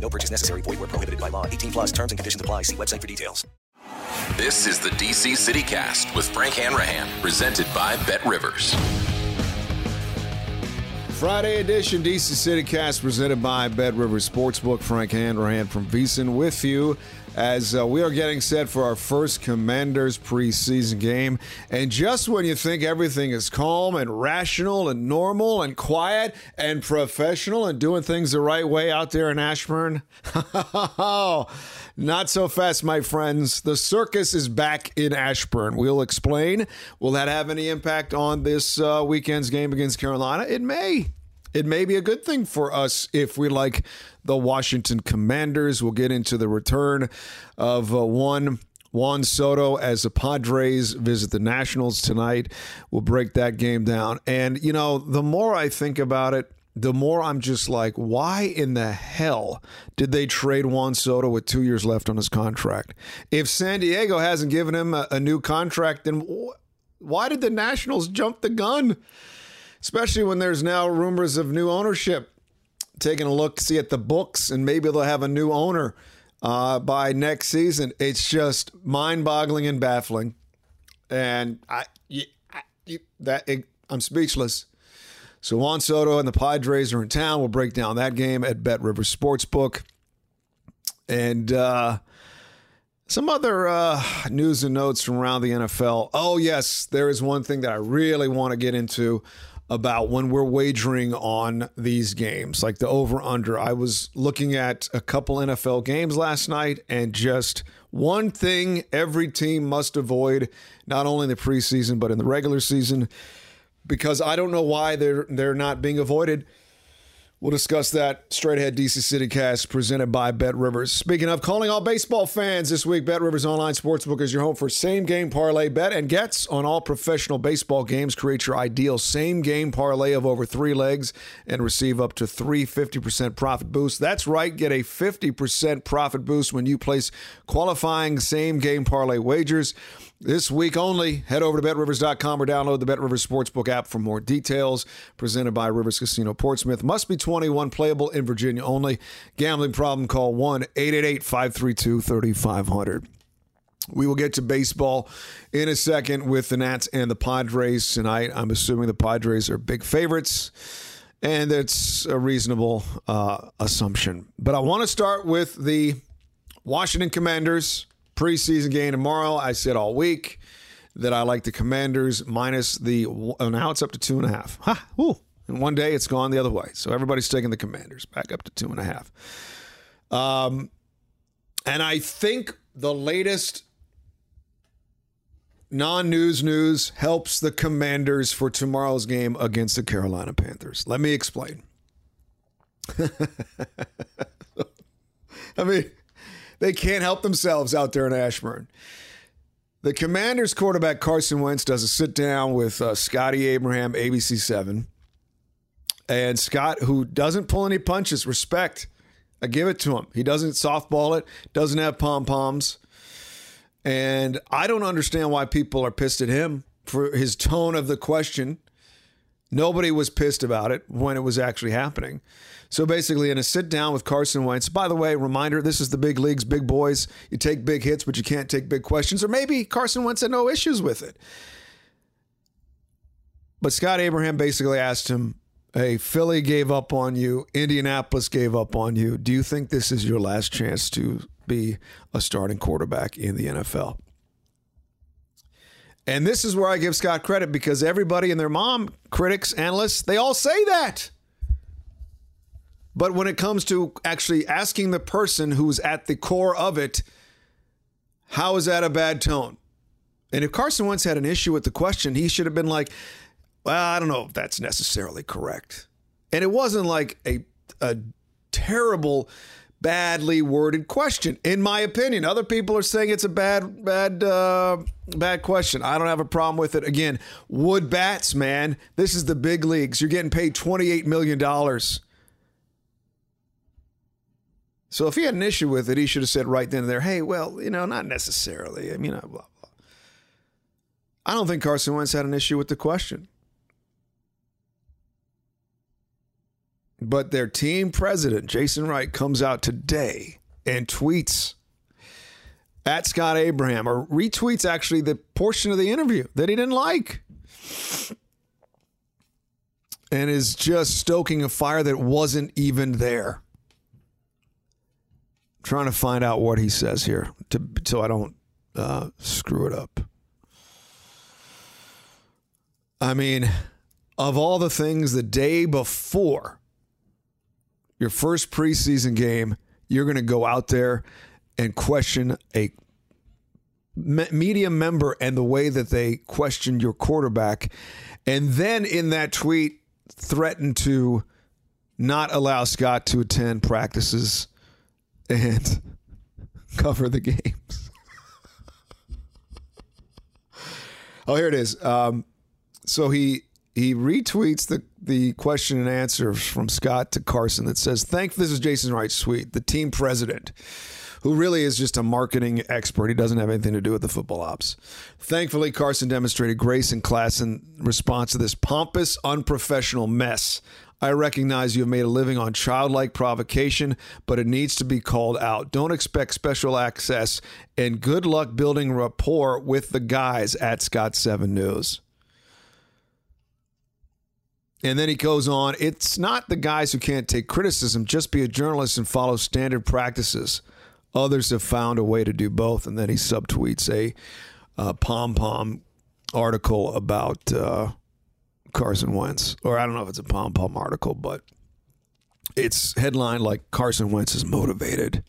No purchase necessary. Void where prohibited by law. 18 plus terms and conditions apply. See website for details. This is the DC City Cast with Frank Hanrahan, presented by Bet Rivers. Friday edition DC City Cast presented by Bet Rivers Sportsbook. Frank Hanrahan from VSiN with you as uh, we are getting set for our first Commanders preseason game. And just when you think everything is calm and rational and normal and quiet and professional and doing things the right way out there in Ashburn, not so fast, my friends. The circus is back in Ashburn. We'll explain. Will that have any impact on this uh, weekend's game against Carolina? It may. It may be a good thing for us if we like the Washington Commanders. We'll get into the return of uh, one Juan Soto as the Padres visit the Nationals tonight. We'll break that game down. And, you know, the more I think about it, the more I'm just like, why in the hell did they trade Juan Soto with two years left on his contract? If San Diego hasn't given him a, a new contract, then why did the Nationals jump the gun? Especially when there's now rumors of new ownership. Taking a look, see at the books, and maybe they'll have a new owner uh, by next season. It's just mind-boggling and baffling, and I, you, I you, that it, I'm speechless. So Juan Soto and the Padres are in town. We'll break down that game at Bet River Sportsbook. And uh, some other uh, news and notes from around the NFL. Oh, yes, there is one thing that I really want to get into about when we're wagering on these games, like the over under. I was looking at a couple NFL games last night and just one thing every team must avoid, not only in the preseason, but in the regular season because I don't know why they're they're not being avoided. We'll discuss that straight ahead. DC City Cast presented by Bet Rivers. Speaking of calling all baseball fans this week, Bet Rivers Online Sportsbook is your home for same game parlay bet and gets on all professional baseball games. Create your ideal same game parlay of over three legs and receive up to three 50% profit boosts. That's right, get a 50% profit boost when you place qualifying same game parlay wagers. This week only, head over to betrivers.com or download the BetRivers Sportsbook app for more details. Presented by Rivers Casino Portsmouth. Must be 21, playable in Virginia only. Gambling problem, call 1 888 532 3500. We will get to baseball in a second with the Nats and the Padres tonight. I'm assuming the Padres are big favorites, and it's a reasonable uh, assumption. But I want to start with the Washington Commanders preseason game tomorrow. I said all week that I like the Commanders minus the. Oh, now it's up to two and a half. Ha! Ooh. And one day it's gone the other way. So everybody's taking the Commanders back up to two and a half. Um, And I think the latest non news news helps the commanders for tomorrow's game against the Carolina Panthers. Let me explain. I mean, they can't help themselves out there in Ashburn. The Commanders quarterback Carson Wentz does a sit down with uh, Scotty Abraham, ABC7. And Scott, who doesn't pull any punches, respect. I give it to him. He doesn't softball it, doesn't have pom poms. And I don't understand why people are pissed at him for his tone of the question. Nobody was pissed about it when it was actually happening. So basically, in a sit down with Carson Wentz, by the way, reminder this is the big leagues, big boys. You take big hits, but you can't take big questions. Or maybe Carson Wentz had no issues with it. But Scott Abraham basically asked him, Hey, Philly gave up on you. Indianapolis gave up on you. Do you think this is your last chance to be a starting quarterback in the NFL? And this is where I give Scott credit because everybody and their mom, critics, analysts, they all say that. But when it comes to actually asking the person who's at the core of it, how is that a bad tone? And if Carson Wentz had an issue with the question, he should have been like, well, I don't know if that's necessarily correct. And it wasn't like a, a terrible, badly worded question, in my opinion. Other people are saying it's a bad, bad, uh, bad question. I don't have a problem with it. Again, wood bats, man. This is the big leagues. You're getting paid $28 million. So if he had an issue with it, he should have said right then and there, hey, well, you know, not necessarily. I mean, blah, blah. I don't think Carson Wentz had an issue with the question. But their team president, Jason Wright, comes out today and tweets at Scott Abraham or retweets actually the portion of the interview that he didn't like and is just stoking a fire that wasn't even there. Trying to find out what he says here to, so I don't uh, screw it up. I mean, of all the things the day before your first preseason game, you're going to go out there and question a media member and the way that they questioned your quarterback. And then in that tweet, threaten to not allow Scott to attend practices and cover the games. oh, here it is. Um, so he he retweets the the question and answer from Scott to Carson that says, "Thank this is Jason Wright Sweet, the team president." Who really is just a marketing expert. He doesn't have anything to do with the football ops. Thankfully, Carson demonstrated grace and class in response to this pompous, unprofessional mess. I recognize you have made a living on childlike provocation, but it needs to be called out. Don't expect special access, and good luck building rapport with the guys at Scott 7 News. And then he goes on, it's not the guys who can't take criticism, just be a journalist and follow standard practices. Others have found a way to do both. And then he subtweets a uh, pom pom article about uh, Carson Wentz. Or I don't know if it's a pom pom article, but it's headlined like Carson Wentz is motivated.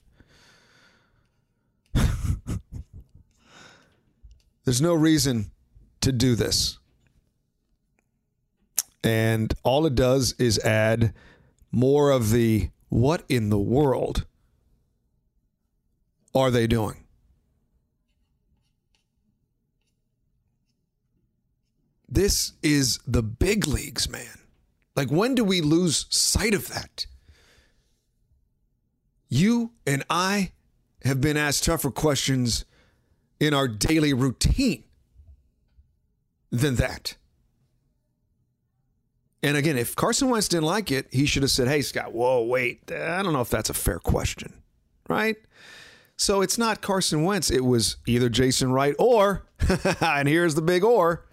There's no reason to do this. And all it does is add more of the what in the world are they doing? This is the big leagues, man. Like, when do we lose sight of that? You and I have been asked tougher questions in our daily routine than that. And again, if Carson Wentz didn't like it, he should have said, Hey, Scott, whoa, wait. I don't know if that's a fair question, right? So it's not Carson Wentz. It was either Jason Wright or, and here's the big or,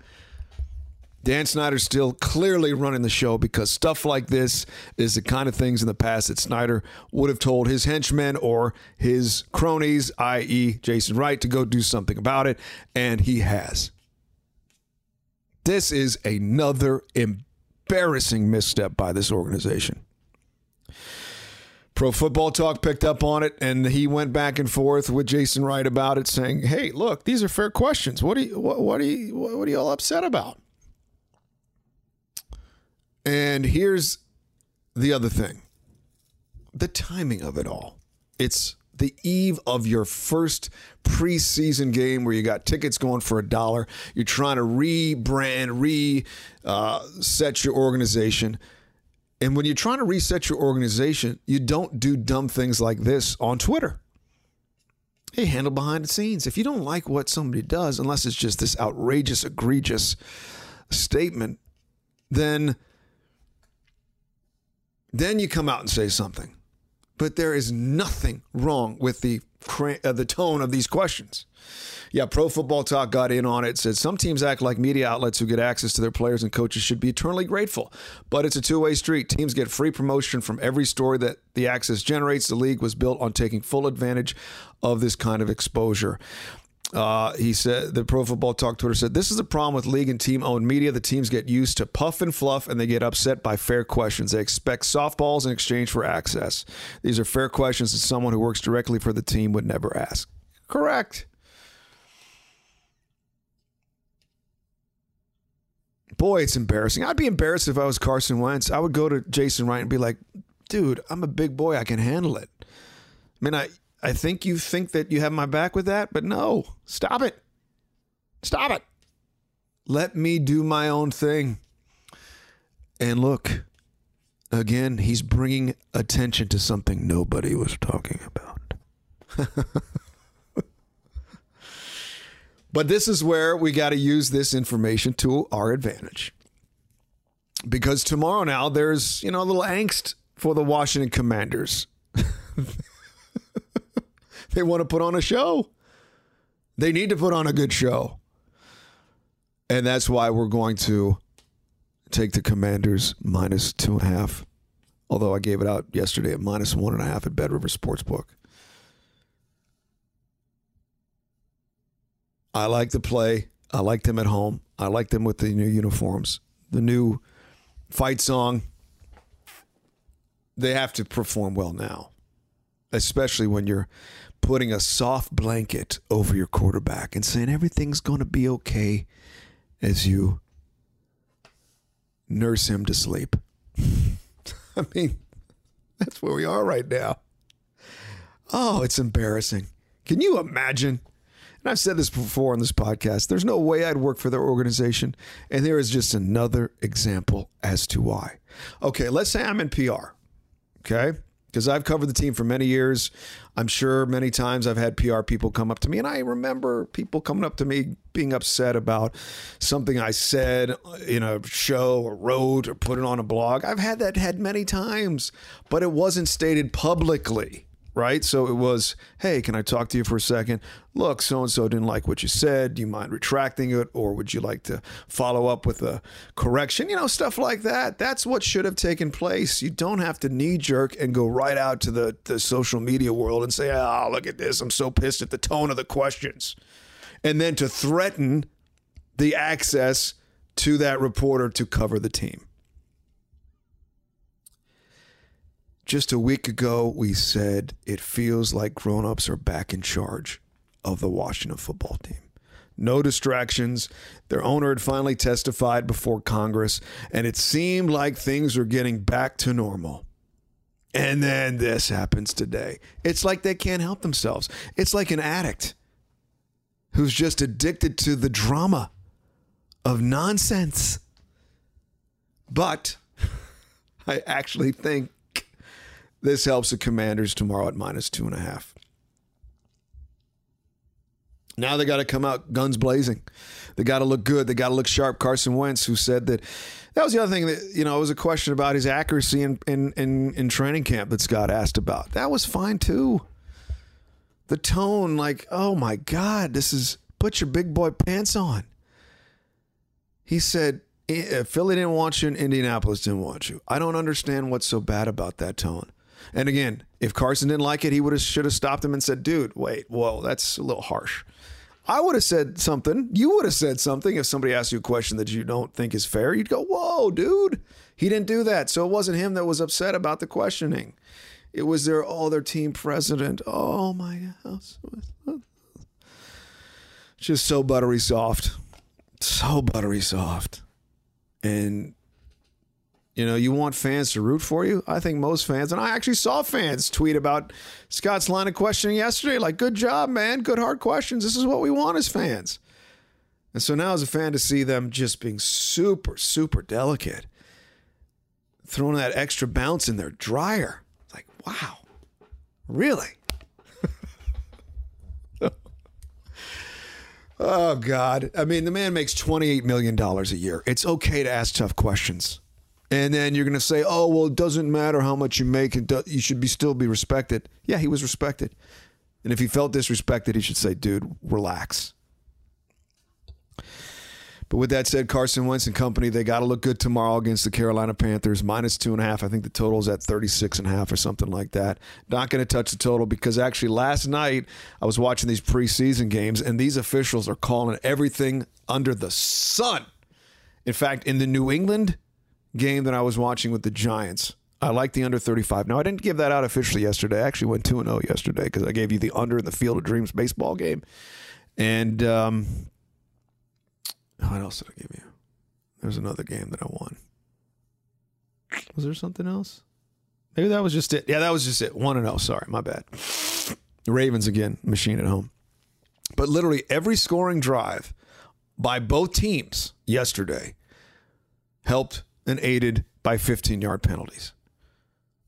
Dan Snyder's still clearly running the show because stuff like this is the kind of things in the past that Snyder would have told his henchmen or his cronies, i.e., Jason Wright, to go do something about it, and he has. This is another embarrassing misstep by this organization. Pro Football Talk picked up on it, and he went back and forth with Jason Wright about it, saying, "Hey, look, these are fair questions. What are you, what, what are you, what are you all upset about?" And here's the other thing: the timing of it all. It's the eve of your first preseason game where you got tickets going for a dollar. You're trying to rebrand, re uh, your organization. And when you're trying to reset your organization, you don't do dumb things like this on Twitter. Hey, handle behind the scenes. If you don't like what somebody does, unless it's just this outrageous, egregious statement, then then you come out and say something. But there is nothing wrong with the uh, the tone of these questions. Yeah, Pro Football Talk got in on it. Said some teams act like media outlets who get access to their players and coaches should be eternally grateful. But it's a two way street. Teams get free promotion from every story that the access generates. The league was built on taking full advantage of this kind of exposure. Uh, he said the Pro Football Talk Twitter said this is a problem with league and team owned media. The teams get used to puff and fluff, and they get upset by fair questions. They expect softballs in exchange for access. These are fair questions that someone who works directly for the team would never ask. Correct. Boy, it's embarrassing. I'd be embarrassed if I was Carson Wentz. I would go to Jason Wright and be like, "Dude, I'm a big boy. I can handle it." I mean, I I think you think that you have my back with that, but no, stop it. Stop it. Let me do my own thing. And look, again, he's bringing attention to something nobody was talking about. but this is where we got to use this information to our advantage. Because tomorrow now there's, you know, a little angst for the Washington Commanders. They want to put on a show. They need to put on a good show. And that's why we're going to take the Commanders minus two and a half. Although I gave it out yesterday at minus one and a half at Bet River Sportsbook. I like the play. I like them at home. I like them with the new uniforms, the new fight song. They have to perform well now, especially when you're putting a soft blanket over your quarterback and saying everything's going to be okay as you nurse him to sleep. I mean, that's where we are right now. Oh, it's embarrassing. Can you imagine? And I've said this before on this podcast. There's no way I'd work for their organization. And there is just another example as to why. Okay, let's say I'm in PR. Okay because I've covered the team for many years. I'm sure many times I've had PR people come up to me, and I remember people coming up to me being upset about something I said in a show or wrote or put it on a blog. I've had that had many times, but it wasn't stated publicly right? So it was, hey, can I talk to you for a second? Look, so and so didn't like what you said. Do you mind retracting it? Or would you like to follow up with a correction? You know, stuff like that. That's what should have taken place. You don't have to knee jerk and go right out to the, the social media world and say, oh, look at this. I'm so pissed at the tone of the questions. And then to threaten the access to that reporter to cover the team. Just a week ago, we said it feels like grown-ups are back in charge of the Washington football team. No distractions. Their owner had finally testified before Congress, and it seemed like things were getting back to normal. And then this happens today. It's like they can't help themselves. It's like an addict who's just addicted to the drama of nonsense. But I actually think this helps the Commanders tomorrow at minus two and a half. Now they got to come out guns blazing. They got to look good. They got to look sharp. Carson Wentz, who said that that was the other thing that you know it was a question about his accuracy in in in, in training camp that Scott asked about. That was fine too. The tone, like, oh my God, this is put your big boy pants on. He said, uh, Philly didn't want you and Indianapolis didn't want you. I don't understand what's so bad about that tone. And again, if Carson didn't like it, he would have should have stopped him and said, "Dude, wait, whoa, that's a little harsh." I would have said something. You would have said something if somebody asked you a question that you don't think is fair. You'd go, "Whoa, dude, he didn't do that." So it wasn't him that was upset about the questioning. It was their oh their team president. Oh my gosh. Just so buttery soft. So buttery soft. And you know, you want fans to root for you. I think most fans, and I actually saw fans tweet about Scott's line of questioning yesterday. Like, good job, man. Good hard questions. This is what we want as fans. And so now, as a fan, to see them just being super, super delicate, throwing that extra bounce in their dryer, it's like, wow, really? oh, God. I mean, the man makes $28 million a year. It's okay to ask tough questions. And then you're going to say, oh, well, it doesn't matter how much you make, and you should be still be respected. Yeah, he was respected. And if he felt disrespected, he should say, dude, relax. But with that said, Carson Wentz and company, they got to look good tomorrow against the Carolina Panthers. Minus two and a half. I think the total is at 36 and a half or something like that. Not going to touch the total because actually last night I was watching these preseason games and these officials are calling everything under the sun. In fact, in the New England game that I was watching with the Giants. I like the under 35. Now, I didn't give that out officially yesterday. I actually went 2 0 yesterday because I gave you the under in the Field of Dreams baseball game. And um, what else did I give you? There's another game that I won. Was there something else? Maybe that was just it. Yeah, that was just it. 1 0. Sorry, my bad. Ravens again, machine at home. But literally every scoring drive by both teams yesterday helped and aided by 15 yard penalties.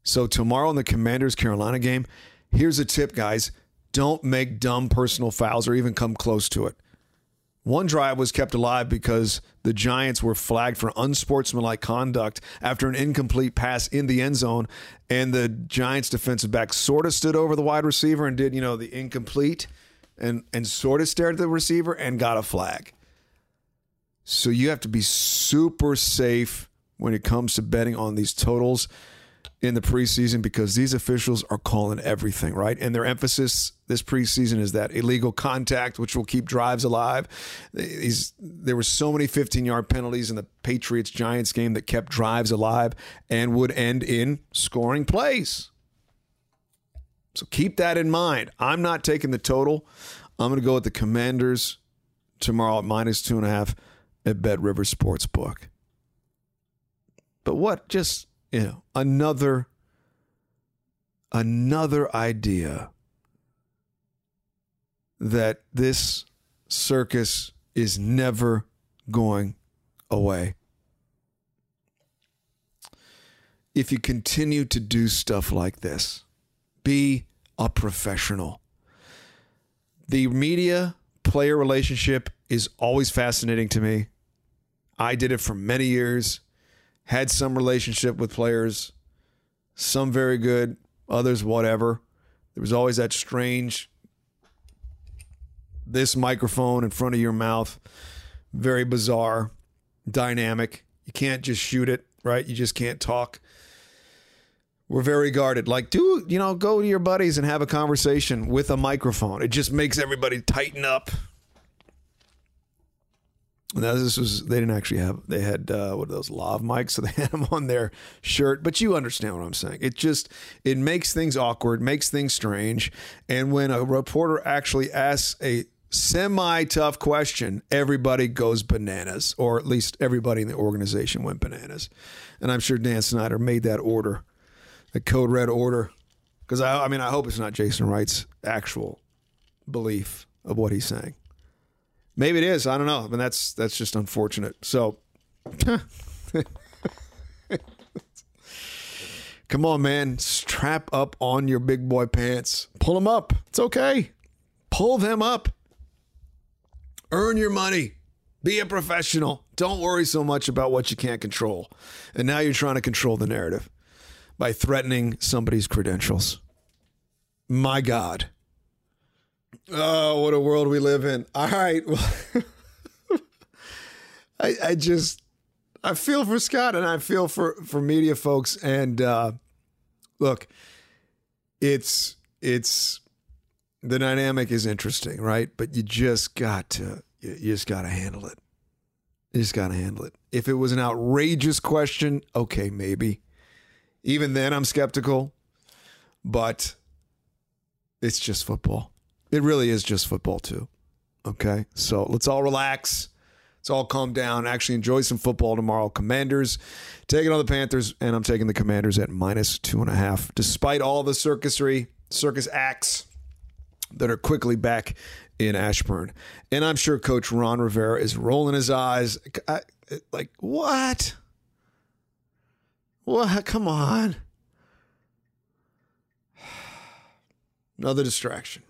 So, tomorrow in the Commanders Carolina game, here's a tip, guys don't make dumb personal fouls or even come close to it. One drive was kept alive because the Giants were flagged for unsportsmanlike conduct after an incomplete pass in the end zone. And the Giants defensive back sort of stood over the wide receiver and did, you know, the incomplete and, and sort of stared at the receiver and got a flag. So you have to be super safe when it comes to betting on these totals in the preseason because these officials are calling everything, right? And their emphasis this preseason is that illegal contact, which will keep drives alive. These, there were so many 15 yard penalties in the Patriots Giants game that kept drives alive and would end in scoring plays. So keep that in mind. I'm not taking the total. I'm going to go with the Commanders tomorrow at minus two and a half at Bet River Sportsbook. But what just, you know, another another idea that this circus is never going away. If you continue to do stuff like this, be a professional. The media player relationship is always fascinating to me. I did it for many years, had some relationship with players, some very good, others whatever. There was always that strange this microphone in front of your mouth. Very bizarre, dynamic. You can't just shoot it, right? You just can't talk. We're very guarded. Like, do, you know, go to your buddies and have a conversation with a microphone. It just makes everybody tighten up. Now, this was, they didn't actually have, they had, uh, what are those, lav mics? So they had them on their shirt. But you understand what I'm saying. It just, it makes things awkward, makes things strange. And when a reporter actually asks a semi tough question, everybody goes bananas, or at least everybody in the organization went bananas. And I'm sure Dan Snyder made that order, the code red order. Because I, I mean, I hope it's not Jason Wright's actual belief of what he's saying. Maybe it is. I don't know. I mean, that's that's just unfortunate. So, come on, man, strap up on your big boy pants. Pull them up. It's okay. Pull them up. Earn your money. Be a professional. Don't worry so much about what you can't control. And now you're trying to control the narrative by threatening somebody's credentials. My God. Oh, what a world we live in. All right. Well, I, I just, I feel for Scott and I feel for, for media folks. And uh, look, it's, it's, the dynamic is interesting, right? But you just got to, you just got to handle it. You just got to handle it. If it was an outrageous question, okay, maybe. Even then, I'm skeptical. but it's just football. It really is just football, too. Okay. So let's all relax. Let's all calm down. Actually, enjoy some football tomorrow. Commanders taking on the Panthers, and I'm taking the Commanders at minus two and a half, despite all the circusry, circus acts that are quickly back in Ashburn. And I'm sure Coach Ron Rivera is rolling his eyes. I, like, what? What? Come on. Another distraction.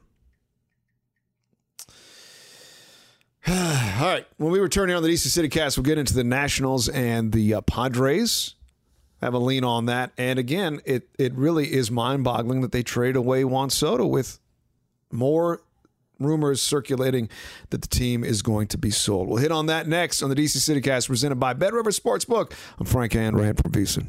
All right. When we return here on the DC City Cast, we'll get into the Nationals and the uh, Padres. Have a lean on that. And again, it it really is mind boggling that they trade away Juan Soto with more rumors circulating that the team is going to be sold. We'll hit on that next on the DC City Cast presented by Bet River Sportsbook. I'm Frank Hanrahan from VSiN.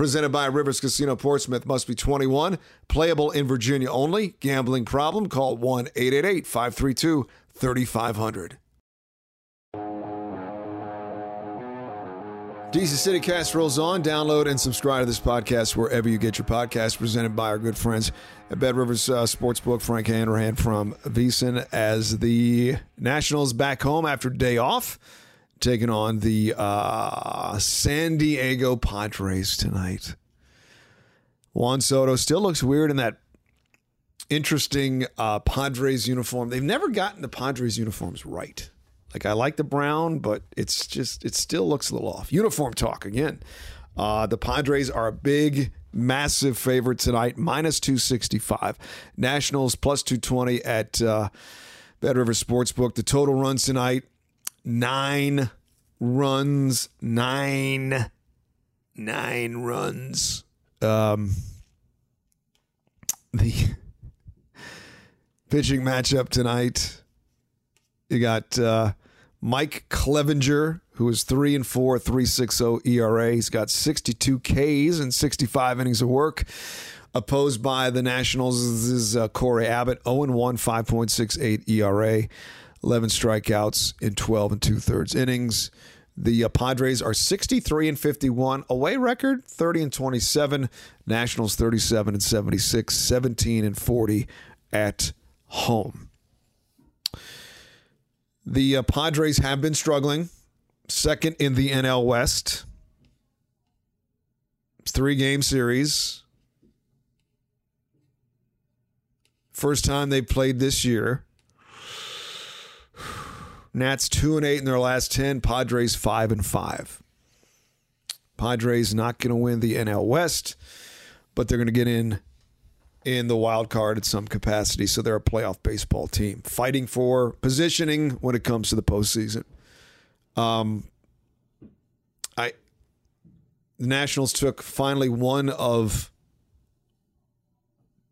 Presented by Rivers Casino Portsmouth. Must be 21. Playable in Virginia only. Gambling problem? Call 1 888 532 3500. DC City Cast rolls on. Download and subscribe to this podcast wherever you get your podcast. Presented by our good friends at Bet Rivers uh, Sportsbook. Frank Hanrahan from VSiN as the Nationals back home after day off taking on the uh, San Diego Padres tonight. Juan Soto still looks weird in that interesting uh, Padres uniform. They've never gotten the Padres uniforms right. Like I like the brown, but it's just it still looks a little off. Uniform talk again. Uh, the Padres are a big, massive favorite tonight, minus two sixty five. Nationals plus two twenty at uh, Bet River Sportsbook. The total runs tonight nine runs, nine, nine runs. Um, the pitching matchup tonight, you got uh, Mike Clevinger, who is three and four, three six zero ERA. He's got sixty two Ks and sixty five innings of work. Opposed by the Nationals is uh, Cory Abbott, 0 1, 5.68 ERA. 11 strikeouts in 12 and two thirds innings. The uh, Padres are 63 and 51 away record, 30 and 27. Nationals 37 and 76, 17 and 40 at home. The uh, Padres have been struggling, second in the NL West. Three game series. First time they played this year. Nats 2 and 8 in their last 10, Padres 5 and 5. Padres not going to win the NL West, but they're going to get in in the wild card at some capacity. So they're a playoff baseball team fighting for positioning when it comes to the postseason. Um, I the Nationals took finally one of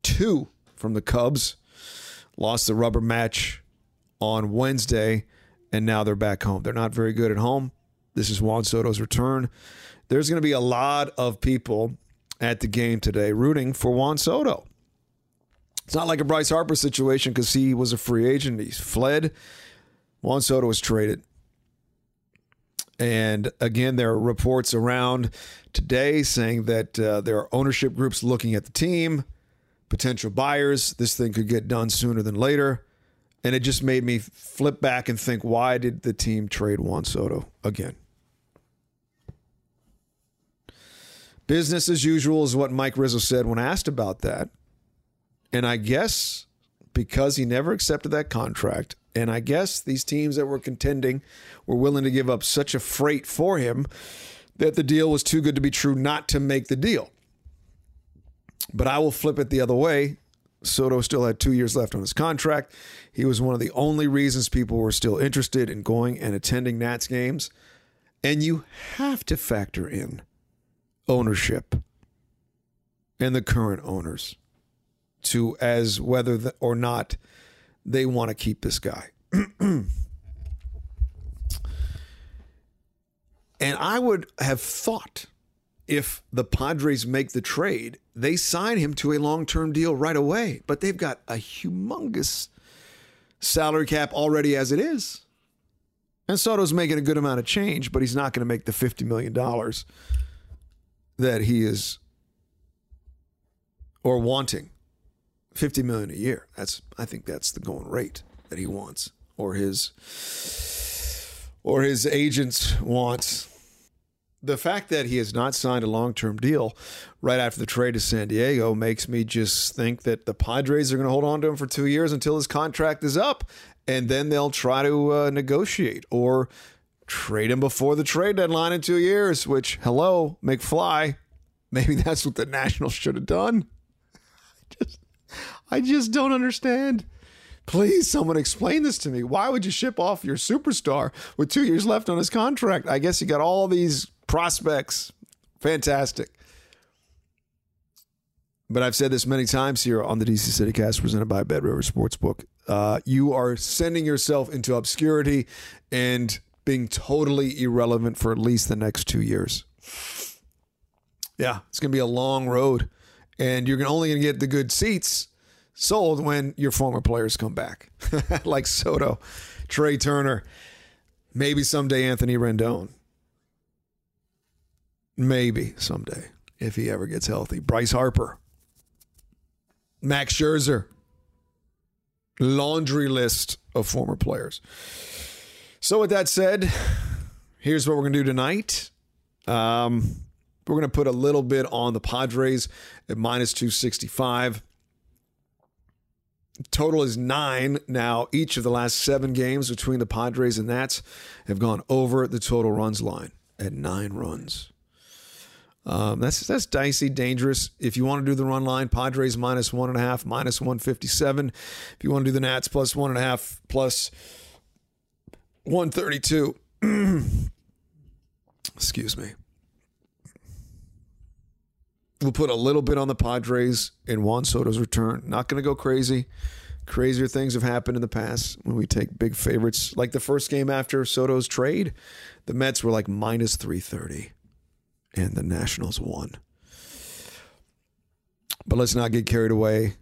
two from the Cubs, lost the rubber match on Wednesday and now they're back home. They're not very good at home. This is Juan Soto's return. There's going to be a lot of people at the game today rooting for Juan Soto. It's not like a Bryce Harper situation because he was a free agent. He's fled. Juan Soto was traded. And again, there are reports around today saying that uh, there are ownership groups looking at the team, potential buyers. This thing could get done sooner than later. And it just made me flip back and think, why did the team trade Juan Soto again? Business as usual is what Mike Rizzo said when asked about that. And I guess because he never accepted that contract, and I guess these teams that were contending were willing to give up such a freight for him that the deal was too good to be true not to make the deal. But I will flip it the other way. Soto still had two years left on his contract. He was one of the only reasons people were still interested in going and attending Nats games. And you have to factor in ownership and the current owners to as whether the, or not they want to keep this guy. And I would have thought if the Padres make the trade, they sign him to a long term deal right away. But they've got a humongous salary cap already as it is. And Soto's making a good amount of change, but he's not going to make the $50 million that he is or wanting. 50 million a year. That's I think that's the going rate that he wants or his or his agents wants. The fact that he has not signed a long term deal right after the trade to San Diego makes me just think that the Padres are going to hold on to him for two years until his contract is up. And then they'll try to uh, negotiate or trade him before the trade deadline in two years, which, hello, McFly. Maybe that's what the Nationals should have done. I just, I just don't understand. Please, someone explain this to me. Why would you ship off your superstar with two years left on his contract? I guess you got all these prospects. Fantastic. But I've said this many times here on the DC City Cast presented by Bet River Sportsbook. Uh, you are sending yourself into obscurity and being totally irrelevant for at least the next two years. Yeah, it's going to be a long road, and you're only going to get the good seats sold when your former players come back, like Soto, Trea Turner, maybe someday Anthony Rendon. Maybe someday, if he ever gets healthy. Bryce Harper, Max Scherzer, laundry list of former players. So, with that said, here's what we're going to do tonight. Um, we're going to put a little bit on the Padres at minus 265. Total is nine. Now, each of the last seven games between the Padres and Nats have gone over the total runs line at nine runs. Um, that's that's dicey, dangerous. If you want to do the run line, Padres minus one and a half, minus one fifty seven. If you want to do the Nats plus one and a half, plus one thirty two. Excuse me. We'll put a little bit on the Padres in Juan Soto's return. Not going to go crazy. Crazier things have happened in the past when we take big favorites. Like the first game after Soto's trade, the Mets were like minus 330 and the Nationals won. But let's not get carried away.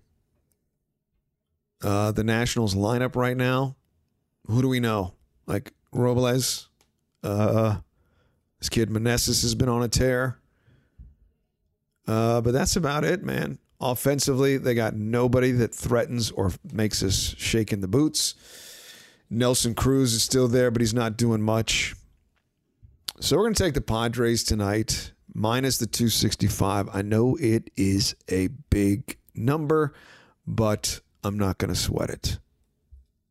Uh, the Nationals lineup right now, who do we know? Like Robles, uh, this kid Meneses has been on a tear. Uh, but that's about it, man. Offensively, they got nobody that threatens or makes us shake in the boots. Nelson Cruz is still there, but he's not doing much. So we're going to take the Padres tonight, minus the 265. I know it is a big number, but I'm not going to sweat it.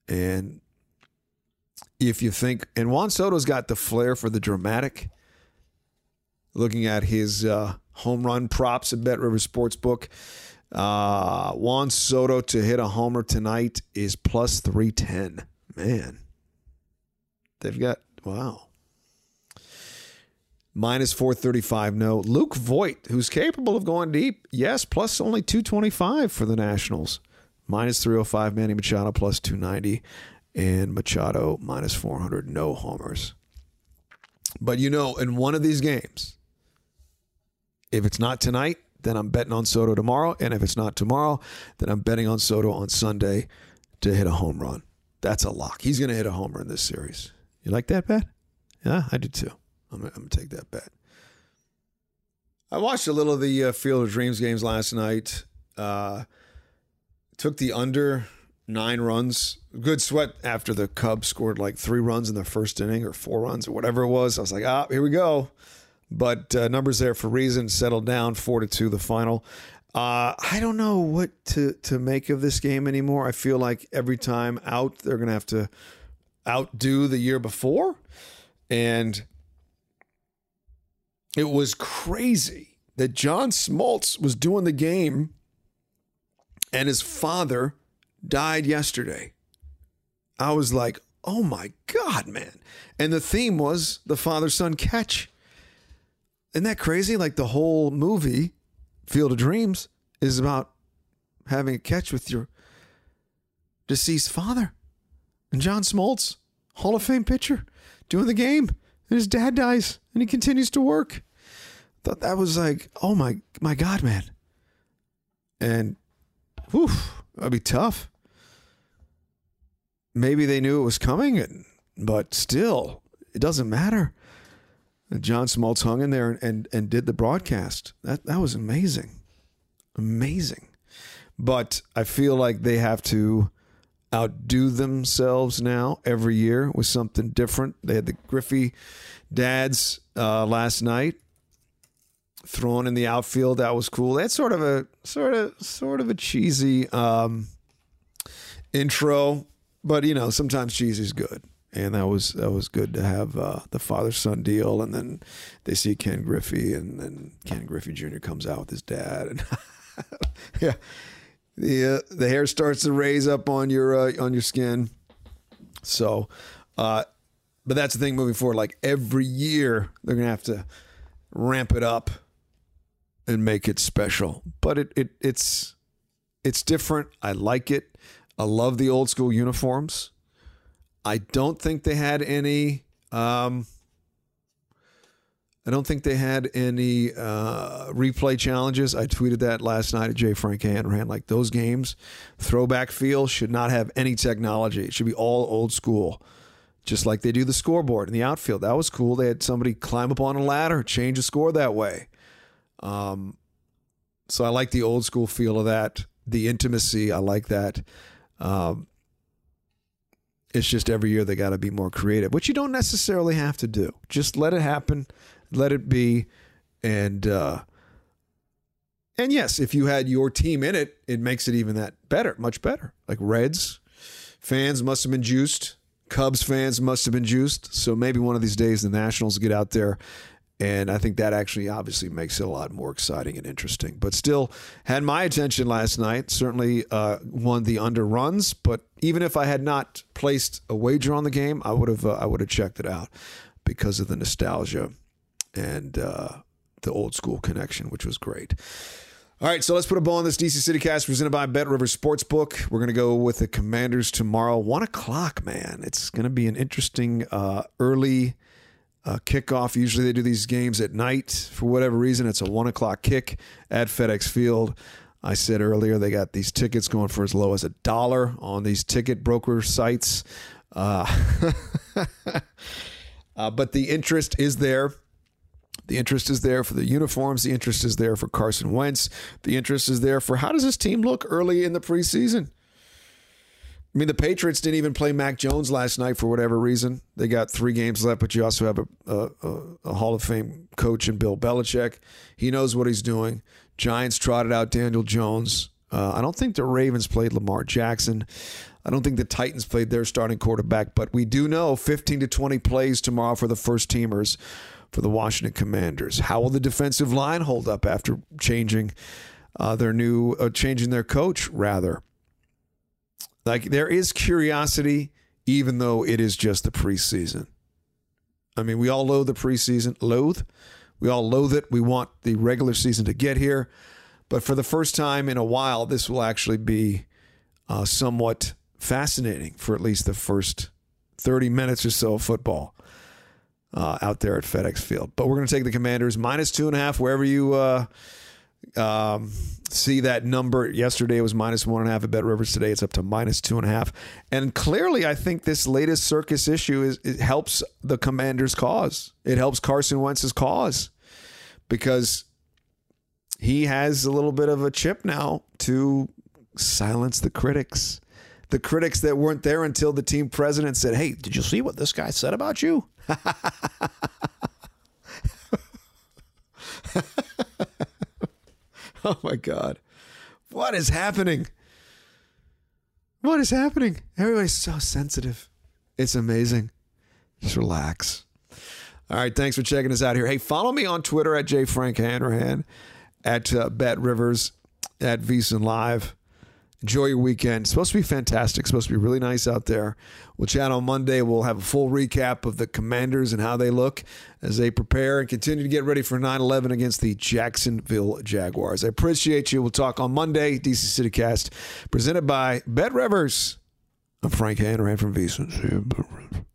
And if you think, and Juan Soto's got the flair for the dramatic, looking at his uh, home run props at Bet River Sportsbook, uh, Juan Soto to hit a homer tonight is plus 310. Man, they've got, wow minus 435 no. Luke voit who's capable of going deep yes plus only 225 for the nationals. Minus 305 manny machado plus 290 and machado minus 400 no homers. But you know in one of these games if it's not tonight then i'm betting on soto tomorrow and if it's not tomorrow then i'm betting on soto on sunday to hit a home run. That's a lock. He's going to hit a homer in this series. You like that bet yeah i do too I'm, I'm gonna take that bet. I watched a little of the uh, Field of Dreams games last night. Uh, took the under nine runs. Good sweat after the Cubs scored like three runs in the first inning or four runs or whatever it was. I was like, ah, here we go. But uh, numbers there for reason. Settled down four to two the final. Uh, I don't know what to to make of this game anymore. I feel like every time out, they're gonna have to outdo the year before, and it was crazy that John Smoltz was doing the game and his father died yesterday. I was like, oh my God, man. And the theme was the father son catch. Isn't that crazy? Like the whole movie, Field of Dreams, is about having a catch with your deceased father. And John Smoltz, Hall of Fame pitcher, doing the game. And his dad dies and he continues to work. Thought that was like, oh my my God, man. And whew, that'd be tough. Maybe they knew it was coming, but still, it doesn't matter. John Smoltz hung in there and, and, and did the broadcast. That that was amazing. Amazing. But I feel like they have to outdo themselves now every year with something different. They had the Griffey dads uh, last night thrown in the outfield. That was cool. That's sort of a sort of sort of a cheesy um, intro, but you know sometimes cheesy is good, and that was that was good to have uh, the father son deal, and then they see Ken Griffey, and then Ken Griffey Jr. comes out with his dad, and yeah, the uh, the hair starts to raise up on your uh, on your skin. So, uh, but that's the thing moving forward. Like every year, they're gonna have to ramp it up and make it special. But it, it it's it's different. I like it. I love the old school uniforms. I don't think they had any. Um, I don't think they had any uh, replay challenges. I tweeted that last night at J Frank Hanrahan. Like those games, throwback feel should not have any technology. It should be all old school, just like they do the scoreboard in the outfield. That was cool. They had somebody climb up on a ladder, change the score that way. Um, so I like the old school feel of that, the intimacy. I like that. Um, it's just every year they got to be more creative, which you don't necessarily have to do. Just let it happen let it be, and uh, and yes, if you had your team in it, it makes it even that better, much better. Like Reds fans must have been juiced. Cubs fans must have been juiced. So maybe one of these days the Nationals get out there. And I think that actually obviously makes it a lot more exciting and interesting. But still had my attention last night. Certainly uh, won the under runs. But even if I had not placed a wager on the game, I would have uh, I would have checked it out because of the nostalgia and uh, the old school connection, which was great. All right, so let's put a bow on this DC City Cast presented by Bet River Sportsbook. We're going to go with the Commanders tomorrow, one o'clock. Man, it's going to be an interesting uh, early uh, kickoff. Usually they do these games at night for whatever reason. It's a one o'clock kick at FedEx Field. I said earlier they got these tickets going for as low as a dollar on these ticket broker sites. Uh, uh but the interest is there. The interest is there for the uniforms. The interest is there for Carson Wentz. The interest is there for how does this team look early in the preseason? I mean, the Patriots didn't even play Mac Jones last night for whatever reason. They got three games left, but you also have a, a, a Hall of Fame coach in Bill Belichick. He knows what he's doing. Giants trotted out Daniel Jones. Uh, I don't think the Ravens played Lamar Jackson. I don't think the Titans played their starting quarterback, but we do know 15 to 20 plays tomorrow for the first teamers for the Washington Commanders. How will the defensive line hold up after changing uh, their new, uh, changing their coach rather? Like there is curiosity, even though it is just the preseason. I mean, we all loathe the preseason, loathe. We all loathe it. We want the regular season to get here. But for the first time in a while, this will actually be uh, somewhat fascinating for at least the first 30 minutes or so of football uh, out there at FedEx Field. But we're going to take the Commanders minus two and a half wherever you uh, um, see that number. Yesterday was minus one and a half at Bet Rivers. Today it's up to minus two and a half. And clearly, I think this latest circus issue is it helps the Commanders' cause. It helps Carson Wentz's cause because he has a little bit of a chip now to silence the critics. The critics that weren't there until the team president said, Hey, did you see what this guy said about you? oh my God. What is happening? What is happening? Everybody's so sensitive. It's amazing. Just relax. All right. Thanks for checking us out here. Hey, follow me on Twitter at J Frank Hanrahan, at uh, Bet Rivers, at VSiN Live. Enjoy your weekend. It's supposed to be fantastic. It's supposed to be really nice out there. We'll chat on Monday. We'll have a full recap of the commanders and how they look as they prepare and continue to get ready for 9 11 against the Jacksonville Jaguars. I appreciate you. We'll talk on Monday. DC CityCast presented by Bet Rivers. I'm Frank Hanrahan from VSiN.